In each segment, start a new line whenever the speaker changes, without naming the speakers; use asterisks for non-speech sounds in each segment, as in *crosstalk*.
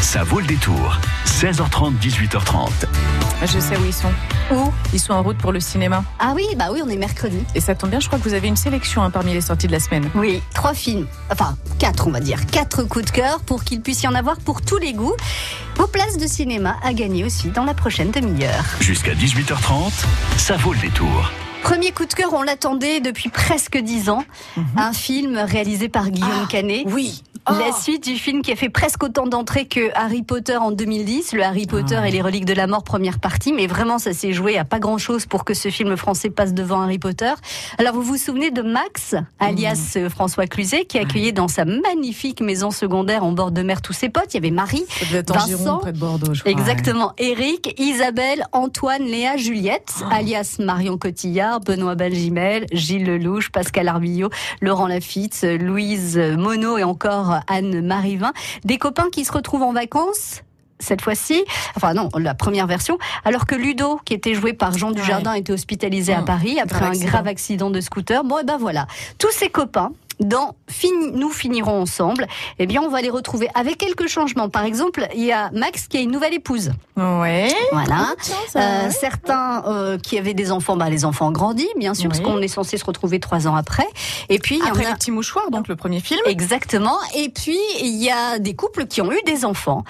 Ça vaut le détour. 16h30, 18h30.
Je sais où ils sont.
Où
Ils sont en route pour le cinéma.
Ah oui, bah oui, on est mercredi.
Et ça tombe bien, je crois que vous avez une sélection hein, parmi les sorties de la semaine.
Oui, trois films. Enfin, quatre, on va dire. Quatre coups de cœur pour qu'il puisse y en avoir pour tous les goûts. Vos places de cinéma à gagner aussi dans la prochaine demi-heure.
Jusqu'à 18h30, ça vaut le détour.
Premier coup de cœur, on l'attendait depuis presque dix ans. Un film réalisé par Guillaume Canet.
Oui.
La suite du film qui a fait presque autant d'entrées que Harry Potter en 2010, le Harry Potter et les reliques de la mort première partie, mais vraiment ça s'est joué à pas grand chose pour que ce film français passe devant Harry Potter. Alors vous vous souvenez de Max, alias euh, François Cluzet, qui accueillait dans sa magnifique maison secondaire en bord de mer tous ses potes? Il y avait Marie, Vincent,
Gironde, près de Bordeaux, je crois.
Exactement. Eric, Isabelle, Antoine, Léa, Juliette, alias Marion Cotillard, Benoît Balgimel, Gilles Lelouch, Pascal Arbillot, Laurent Lafitte, Louise Monod et encore Anne Marivin. Des copains qui se retrouvent en vacances cette fois-ci, enfin non, la première version, alors que Ludo, qui était joué par Jean Dujardin, était hospitalisé à
Mmh.
Paris après
Grave
un
accident.
grave accident de scooter. Bon, et ben voilà, tous ces copains. Dans Fini- Nous finirons ensemble, eh bien, on va les retrouver avec quelques changements. Par exemple, il y a Max qui a une nouvelle épouse.
Ouais.
Voilà.
Ça,
Euh,
ouais.
certains euh, qui avaient des enfants, bah, les enfants ont grandi, bien sûr, parce
Oui.
qu'on est censé se retrouver trois ans après. Et puis, il y
Après
en
les
a...
petits mouchoirs, donc le premier film.
Exactement. Et puis, il y a des couples qui ont eu des enfants.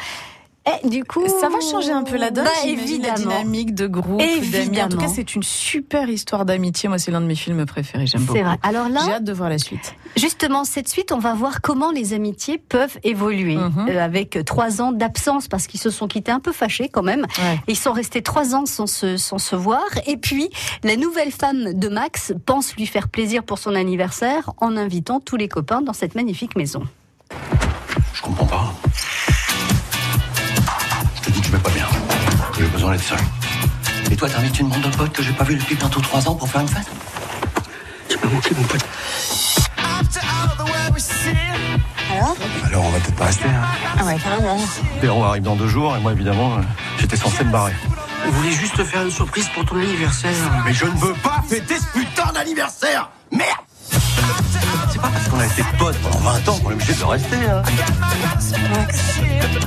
Et du coup...
Ça va changer un peu la donne,
Bah,
j'imagine, la
évidemment.
dynamique de groupe, d'amis. En tout
Évidemment.
cas, c'est une super histoire d'amitié. Moi, c'est l'un de mes films préférés. J'aime beaucoup.
C'est vrai. Alors là,
J'ai hâte de voir la suite.
Justement, cette suite, on va voir comment les amitiés peuvent évoluer
Mhm.
Euh, avec trois ans d'absence parce qu'ils se sont quittés un peu fâchés quand même.
Ouais.
Ils sont restés trois ans sans se, sans se voir. Et puis, la nouvelle femme de Max pense lui faire plaisir pour son anniversaire en invitant tous les copains dans cette magnifique maison.
Je comprends pas. Seul. Et toi, t'invites une bande de potes que j'ai pas vu depuis bientôt trois ans pour faire une fête Tu m'as manqué, mon pote.
Alors
Alors, on va peut-être pas rester, hein.
Ah ouais, carrément.
Véro arrive dans deux jours, et moi, évidemment, euh, j'étais censé me barrer.
On voulait juste te faire une surprise pour ton anniversaire.
Mais je ne veux pas fêter ce putain d'anniversaire Merde pas parce qu'on a été potes pendant 20 ans qu'on est obligé de rester, hein.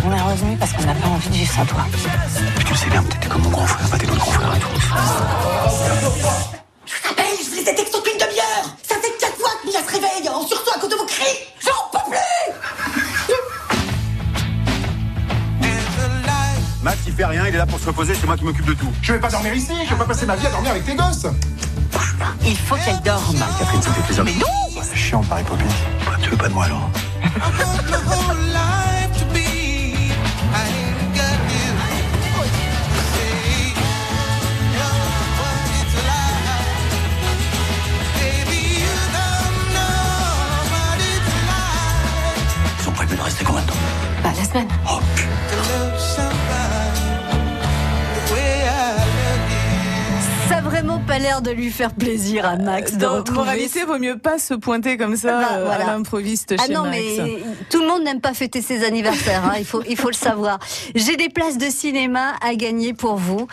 On est revenu parce qu'on n'a pas envie de vivre sans toi.
Puis tu le sais bien, t'étais comme mon grand frère, pas tes d'autres grands frères à tous.
Je vous rappelle, je vous les ai textos depuis une demi-heure Ça fait quatre fois que Mila se réveille en sursaut à cause de vos cris J'en peux plus
Max, il fait rien, il est là pour se reposer, c'est moi qui m'occupe de tout.
Je vais pas dormir ici, je vais pas passer ma vie à dormir avec tes gosses.
Il faut qu'elle dorme.
Catherine, ça me fait plaisir. Mais non C'est chiant, pareil, Poppy. Bah, tu veux pas de moi, alors *laughs*
lui faire plaisir à Max de
Dans
retrouver.
moralité, vaut mieux pas se pointer comme ça
Bah,
euh,
voilà.
à l'improviste
Ah
chez
non,
Max.
mais tout le monde n'aime pas fêter ses anniversaires, hein, il, faut, il faut le savoir. J'ai des places de cinéma à gagner pour vous.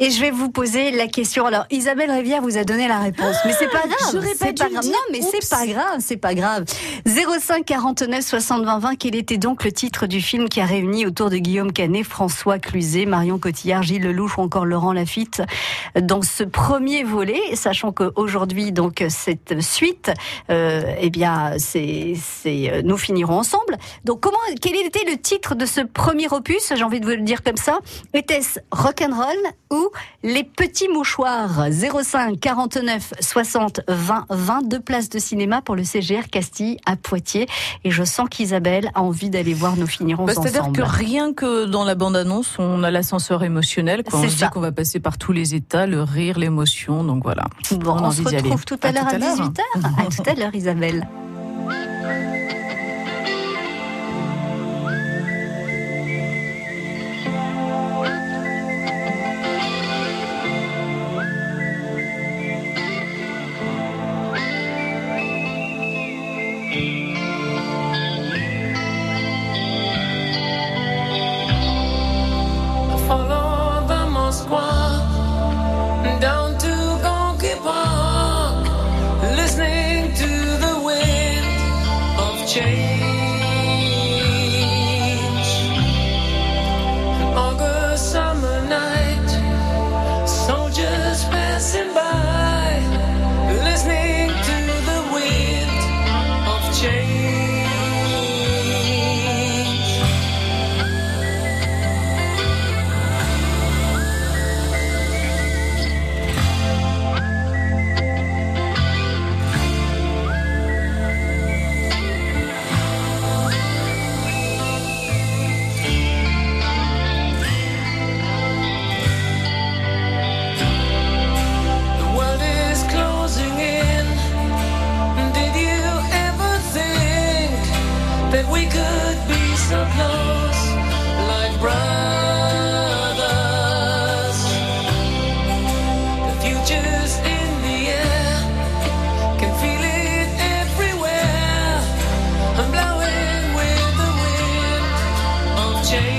Et je vais vous poser la question. Alors, Isabelle Rivière vous a donné la réponse, mais c'est pas grave.
j'aurais pas
pas grave.
dire.
Non, mais c'est pas grave, c'est pas grave. 05 49 60 20 20. Quel était donc le titre du film qui a réuni autour de Guillaume Canet, François Cluzet, Marion Cotillard, Gilles Lelouch ou encore Laurent Lafitte dans ce premier volet, sachant qu'aujourd'hui, donc, cette suite, euh, eh bien, c'est, c'est, euh, nous finirons ensemble. Donc, comment, quel était le titre de ce premier opus? J'ai envie de vous le dire comme ça? Était-ce Rock'n'Roll ou Les Petits Mouchoirs? 05 49 60 20 20. Deux places de cinéma pour le CGR Castille à Poitiers. Et je sens qu'Isabelle a envie d'aller voir Nous finirons
Bah,
ensemble.
C'est-à-dire que rien que dans la bande-annonce, on a l'ascenseur émotionnel. On se dit qu'on va passer par tous les états, le rire, l'émotion. Donc voilà.
Bon,
On
se retrouve tout à l'heure à,
à l'heure.
18h. à tout à l'heure, Isabelle.
Change.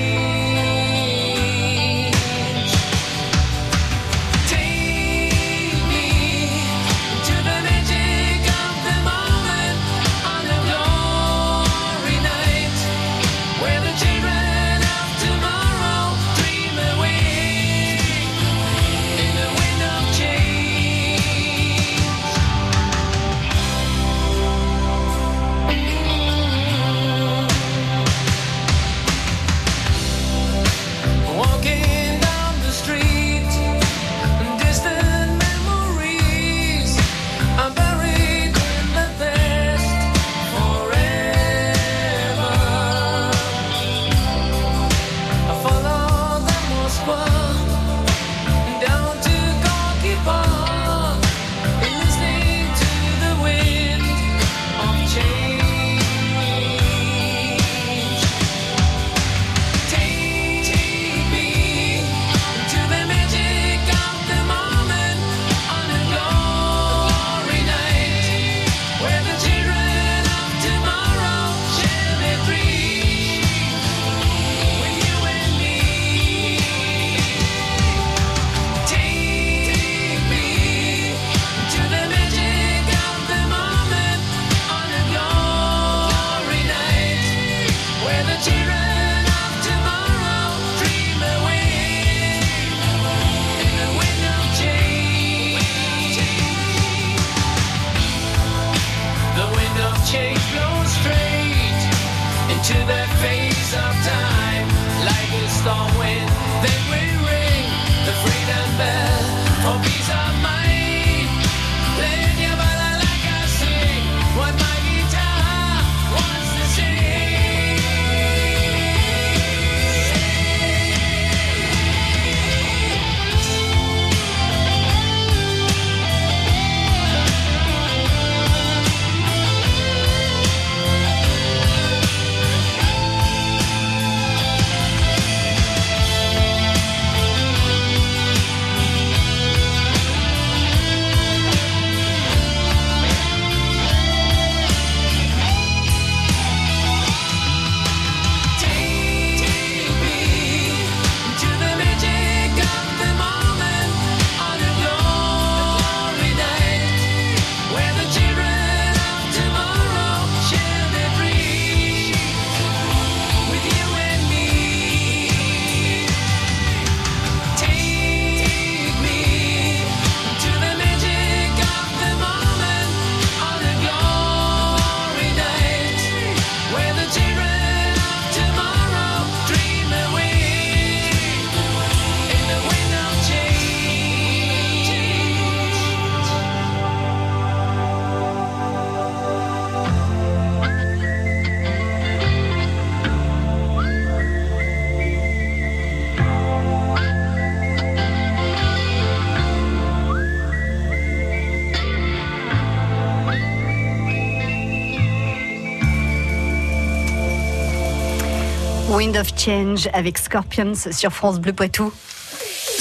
Wind of Change
avec Scorpions sur France Bleu Poitou.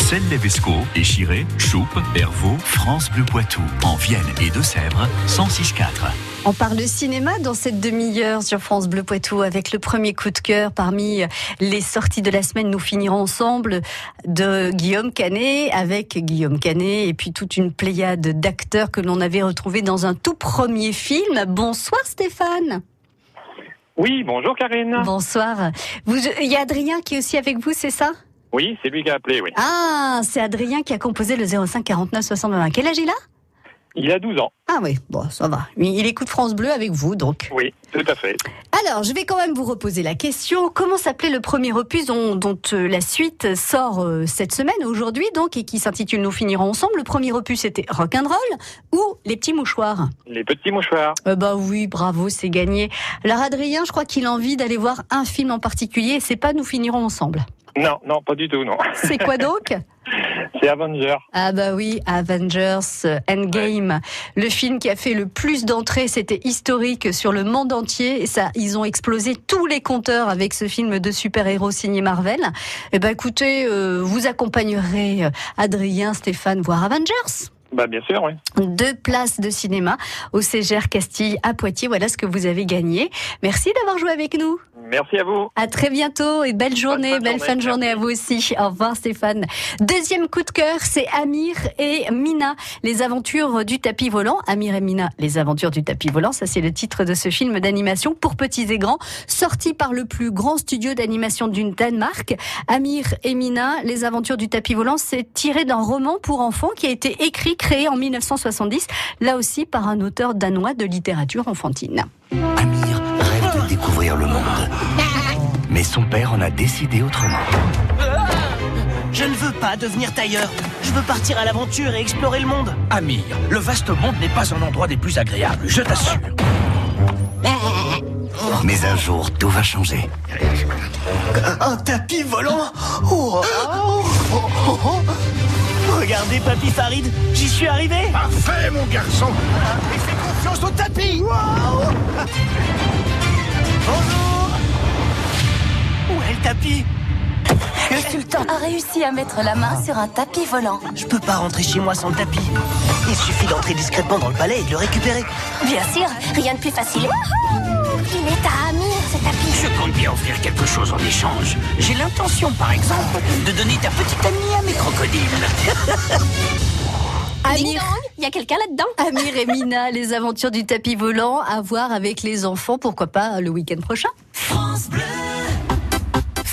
Celle Levesco, Échiré, Choupe, Hervaux, France Bleu Poitou, en Vienne et Deux-Sèvres, 106.4.
On parle cinéma dans cette demi-heure sur France Bleu Poitou avec le premier coup de cœur parmi les sorties de la semaine. Nous finirons ensemble de Guillaume Canet avec Guillaume Canet et puis toute une pléiade d'acteurs que l'on avait retrouvés dans un tout premier film. Bonsoir Stéphane.
Oui, bonjour Karine.
Bonsoir. Vous- Il y a Adrien qui est aussi avec vous, c'est ça?
Oui, c'est lui qui a appelé, oui.
Ah, c'est Adrien qui a composé le 05 49 61. Quel âge il a?
Il a 12 ans.
Ah oui, bon, ça va. Il écoute France Bleu avec vous, donc.
Oui, tout à fait.
Alors, je vais quand même vous reposer la question. Comment s'appelait le premier opus dont, dont, euh, la suite sort euh, cette semaine, aujourd'hui, donc, et qui s'intitule Nous finirons ensemble? Le premier opus, c'était Rock'n'Roll ou Les petits mouchoirs?
Les petits mouchoirs.
Euh, Bah oui, bravo, c'est gagné. Alors, Adrien, je crois qu'il a envie d'aller voir un film en particulier, et c'est pas Nous finirons ensemble?
Non, non, pas du tout, non.
C'est quoi donc? *laughs*
C'est Avenger.
Ah bah oui, Avengers Endgame, le film qui a fait le plus d'entrées, c'était historique sur le monde entier. Et ça, ils ont explosé tous les compteurs avec ce film de super-héros signé Marvel. Eh ben écoutez, euh, vous accompagnerez euh, Adrien, Stéphane voir Avengers.
Bah, bien sûr, oui.
Deux places de cinéma au CGR Castille à Poitiers. Voilà ce que vous avez gagné. Merci d'avoir joué avec nous.
Merci à vous.
À très bientôt et belle journée,
fin
belle
journée,
fin de journée à vous aussi. Au revoir Stéphane. Deuxième coup de cœur, c'est Amir et Mina, les aventures du tapis volant. Amir et Mina, les aventures du tapis volant, ça c'est le titre de ce film d'animation pour petits et grands, sorti par le plus grand studio d'animation du Danemark. Amir et Mina, les aventures du tapis volant, c'est tiré d'un roman pour enfants qui a été écrit, créé en 1970, là aussi par un auteur danois de littérature enfantine.
Amir rêve de découvrir le monde. Mais son père en a décidé autrement.
Je ne veux pas devenir tailleur. Je veux partir à l'aventure et explorer le monde.
Amir, le vaste monde n'est pas un endroit des plus agréables, je t'assure.
Mais un jour, tout va changer.
Un tapis volant Oh, oh, oh, oh, oh. Regardez, Papy Farid, j'y suis arrivé
Parfait, mon garçon Et fais confiance au tapis
Bonjour Où est le tapis?
Le sultan a réussi à mettre la main sur un tapis volant.
Je peux pas rentrer chez moi sans le tapis. Il suffit d'entrer discrètement dans le palais et de le récupérer.
Bien sûr, rien de plus facile. Il est à Amir, ce tapis.
Je compte bien offrir quelque chose en échange. J'ai l'intention, par exemple, de donner ta petite amie à mes crocodiles.
Amir,
Il y a quelqu'un là-dedans
Amir et Mina, les aventures du tapis volant à voir avec les enfants, pourquoi pas le week-end prochain.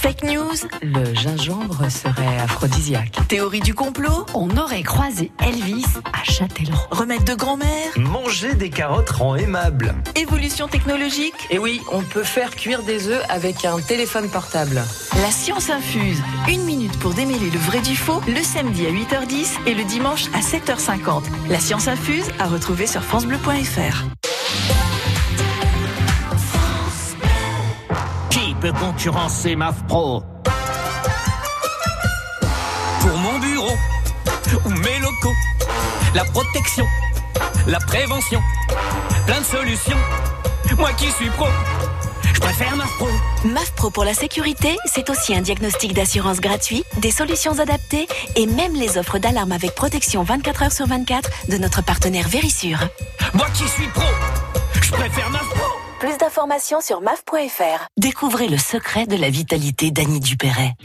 Fake news, le gingembre serait aphrodisiaque. Théorie du complot,
On aurait croisé Elvis à Châtellerault.
remède de grand-mère,
Manger des carottes rend aimable.
évolution technologique.
Et oui, on peut faire cuire des œufs avec un téléphone portable.
La science infuse, une minute pour démêler le vrai du faux, le samedi à 8h10 et le dimanche à 7h50. La science infuse à retrouver sur francebleu.fr.
peut concurrencer MAF Pro Pour mon bureau ou mes locaux, la protection, la prévention, plein de solutions. Moi qui suis pro, je préfère MAF Pro.
MAF Pro pour la sécurité, c'est aussi un diagnostic d'assurance gratuit, des solutions adaptées et même les offres d'alarme avec protection 24 heures sur 24 de notre partenaire Vérissure.
Moi qui suis pro, je préfère MAF Pro.
Plus d'informations sur maf.fr. Découvrez le secret de la vitalité d'Annie Dupéret.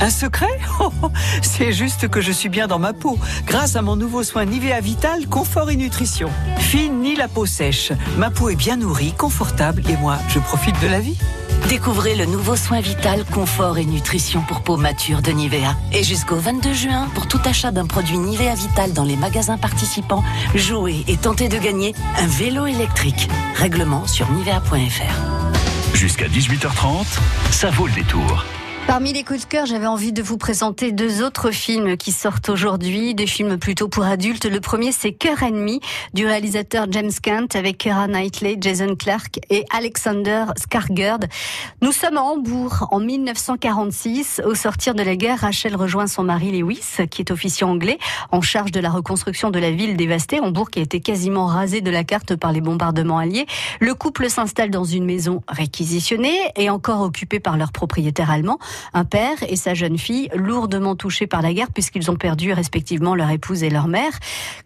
Un secret *laughs* Oh, oh, C'est juste que je suis bien dans ma peau, grâce à mon nouveau soin Nivea Vital Confort et Nutrition. Fine ni la peau sèche. Ma peau est bien nourrie, confortable et moi, je profite de la vie.
Découvrez le nouveau soin vital, confort et nutrition pour peau mature de Nivea. Et jusqu'au 22 juin, pour tout achat d'un produit Nivea Vital dans les magasins participants, jouez et tentez de gagner un vélo électrique. Règlement sur nivea.fr.
Jusqu'à 18h30, ça vaut le détour.
Parmi les coups de cœur, j'avais envie de vous présenter deux autres films qui sortent aujourd'hui, des films plutôt pour adultes. Le premier, c'est Cœur ennemi du réalisateur James Kent avec Keira Knightley, Jason Clarke et Alexander Skarsgård. Nous sommes à Hambourg en 1946. Au sortir de la guerre, Rachel rejoint son mari Lewis, qui est officier anglais en charge de la reconstruction de la ville dévastée. Hambourg qui a été quasiment rasée de la carte par les bombardements alliés. Le couple s'installe dans une maison réquisitionnée et encore occupée par leur propriétaire allemand un père et sa jeune fille lourdement touchés par la guerre puisqu'ils ont perdu respectivement leur épouse et leur mère.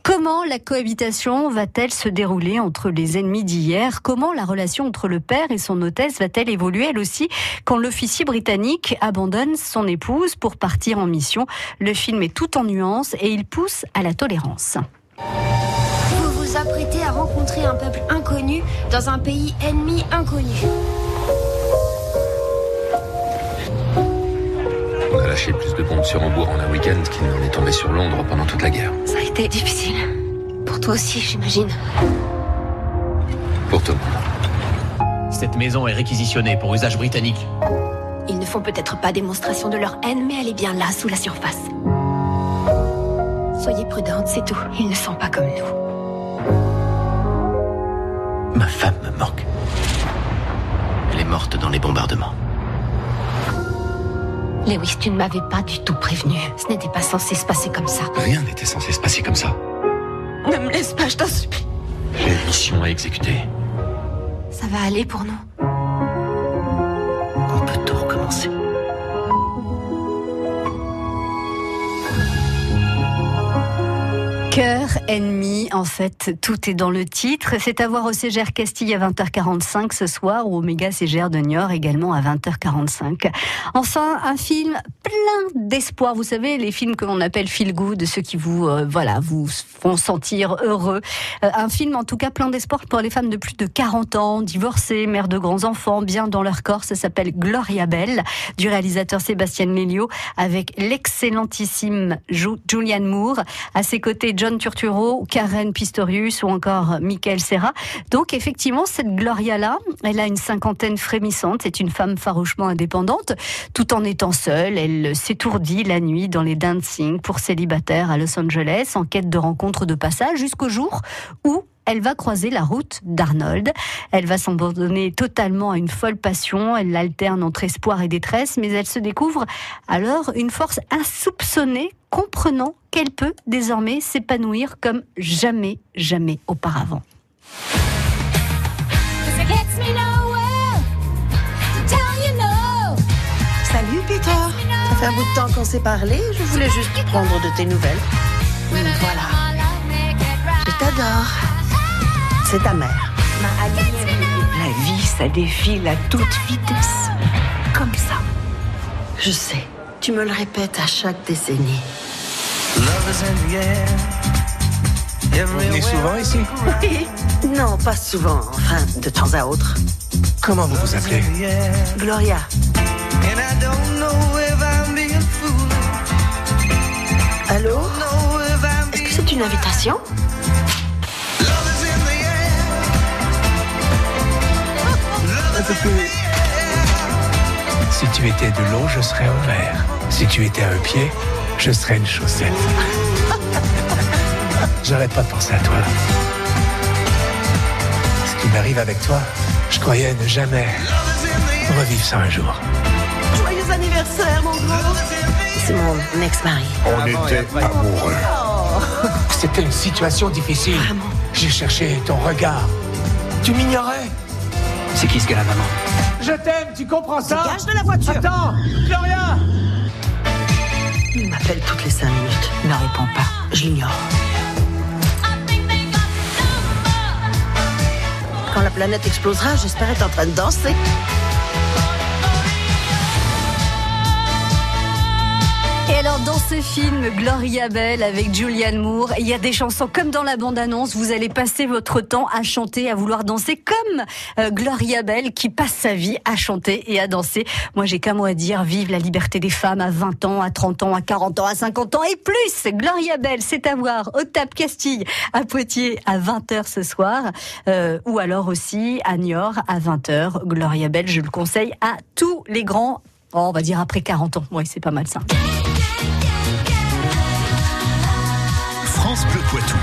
Comment la cohabitation va-t-elle se dérouler entre les ennemis d'hier? Comment la relation entre le père et son hôtesse va-t-elle évoluer elle aussi quand l'officier britannique abandonne son épouse pour partir en mission? Le film est tout en nuances et il pousse à la tolérance.
Vous vous apprêtez à rencontrer un peuple inconnu dans un pays ennemi inconnu.
Lâché plus de bombes sur Hambourg en un week-end qu'il n'en est tombé sur Londres pendant toute la guerre.
Ça a été difficile. Pour toi aussi, j'imagine.
Pour tout le monde.
Cette maison est réquisitionnée pour usage britannique.
Ils ne font peut-être pas démonstration de leur haine, mais elle est bien là, sous la surface. Soyez prudente, c'est tout. Ils ne sont pas comme nous.
Ma femme me manque. Elle est morte dans les bombardements.
Lewis, tu ne m'avais pas du tout prévenu. Ce n'était pas censé se passer comme ça.
Rien n'était censé se passer comme ça.
Ne me laisse pas, je t'en supplie.
J'ai une mission à exécuter.
Ça va aller pour nous.
On peut tout recommencer.
Cœur ennemi, en fait, tout est dans le titre. C'est à voir au CGR Castille à 20h45 ce soir ou au Méga CGR de Niort également à 20h45. Enfin, un film plein d'espoir. Vous savez, les films que l'on appelle feel good, ceux qui vous, euh, voilà, vous font sentir heureux. Euh, un film, en tout cas, plein d'espoir pour les femmes de plus de 40 ans, divorcées, mères de grands enfants, bien dans leur corps. Ça s'appelle Gloria Bell, du réalisateur Sébastien Melio, avec l'excellentissime Ju- Julianne Moore. À ses côtés, John Turturro, Karen Pistorius ou encore Michael Serra. Donc, effectivement, cette Gloria-là, elle a une cinquantaine frémissante. C'est une femme farouchement indépendante. Tout en étant seule, elle s'étourdit la nuit dans les dancing pour célibataires à Los Angeles en quête de rencontres de passage jusqu'au jour où elle va croiser la route d'Arnold. Elle va s'abandonner totalement à une folle passion. Elle alterne entre espoir et détresse, mais elle se découvre alors une force insoupçonnée, comprenant qu'elle peut désormais s'épanouir comme jamais, jamais auparavant.
Salut Peter Ça fait un bout de temps qu'on s'est parlé, je voulais juste prendre de tes nouvelles. Voilà. Je t'adore. C'est ta mère.
La vie, ça défile à toute vitesse. Comme ça.
Je sais, tu me le répètes à chaque décennie.
Vous venez souvent ici
Oui. Non, pas souvent, enfin, de temps à autre.
Comment vous vous appelez?
Gloria. Allô? Est-ce que c'est une invitation?
Si tu étais de l'eau, je serais un verre. Si tu étais un pied, je serais une chaussette. J'arrête pas de penser à toi. Ce qui m'arrive avec toi, je croyais ne jamais revivre ça un jour.
Joyeux anniversaire, mon gros C'est mon ex-mari.
On était amoureux. C'était une situation difficile. J'ai cherché ton regard. Tu m'ignorais.
C'est qui ce gars-là, maman
Je t'aime, tu comprends ça
Dégage de la voiture
Attends, Gloria
Il m'appelle toutes les cinq minutes.
Ne réponds pas.
Je l'ignore. Quand la planète explosera, j'espère être en train de danser.
Alors dans ce film Gloria Bell avec Julianne Moore, il y a des chansons comme dans la bande-annonce, vous allez passer votre temps à chanter, à vouloir danser comme euh, Gloria Bell qui passe sa vie à chanter et à danser. Moi j'ai qu'un mot à dire, vive la liberté des femmes à 20 ans, à 30 ans, à 40 ans, à 50 ans et plus. Gloria Bell, c'est à voir au Tap Castille à Poitiers à 20h ce soir euh, ou alors aussi à Niort à 20h. Gloria Bell, je le conseille à tous les grands Oh, on va dire après 40 ans. Oui, c'est pas mal ça.
France Bleu Poitou.